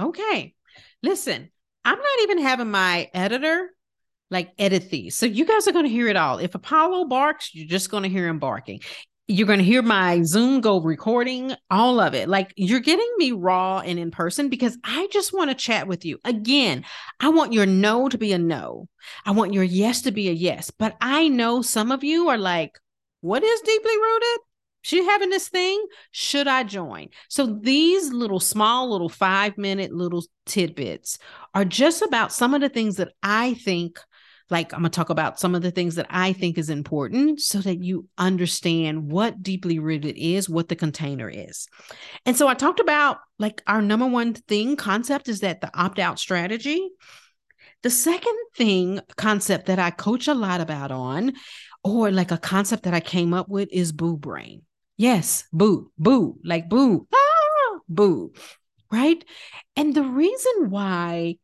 Okay. Listen, I'm not even having my editor like edit these. So you guys are going to hear it all. If Apollo barks, you're just going to hear him barking. You're going to hear my Zoom go recording, all of it. Like you're getting me raw and in person because I just want to chat with you. Again, I want your no to be a no. I want your yes to be a yes. But I know some of you are like, what is deeply rooted? She having this thing? Should i join? So these little small little five minute little tidbits are just about some of the things that i think like i'm going to talk about some of the things that i think is important so that you understand what deeply rooted is what the container is. And so i talked about like our number one thing concept is that the opt out strategy. The second thing concept that i coach a lot about on or like a concept that i came up with is boo brain Yes, boo, boo, like boo, ah, boo, right? And the reason why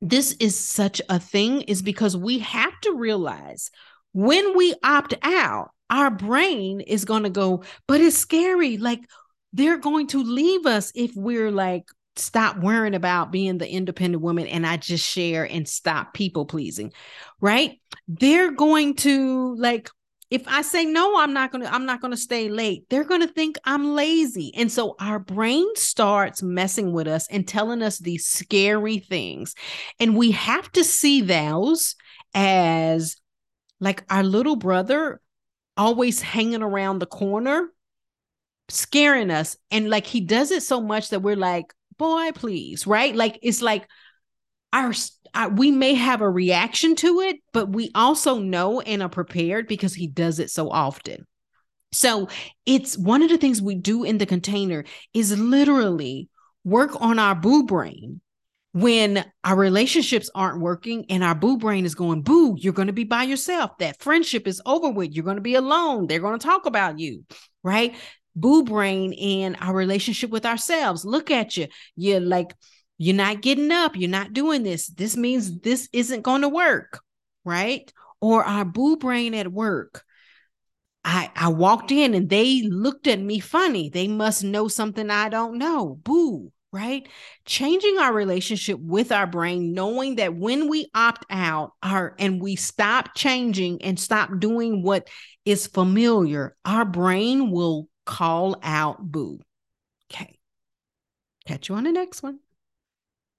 this is such a thing is because we have to realize when we opt out, our brain is going to go, but it's scary. Like they're going to leave us if we're like, stop worrying about being the independent woman and I just share and stop people pleasing, right? They're going to like if I say no, I'm not going to I'm not going to stay late. They're going to think I'm lazy. And so our brain starts messing with us and telling us these scary things. And we have to see those as like our little brother always hanging around the corner scaring us and like he does it so much that we're like boy please right like it's like our I, we may have a reaction to it, but we also know and are prepared because he does it so often. So it's one of the things we do in the container is literally work on our boo brain when our relationships aren't working and our boo brain is going, boo, you're going to be by yourself. That friendship is over with. You're going to be alone. They're going to talk about you, right? Boo brain and our relationship with ourselves. Look at you. You're like, you're not getting up. You're not doing this. This means this isn't going to work, right? Or our boo brain at work. I, I walked in and they looked at me funny. They must know something I don't know. Boo, right? Changing our relationship with our brain, knowing that when we opt out our and we stop changing and stop doing what is familiar, our brain will call out boo. Okay. Catch you on the next one.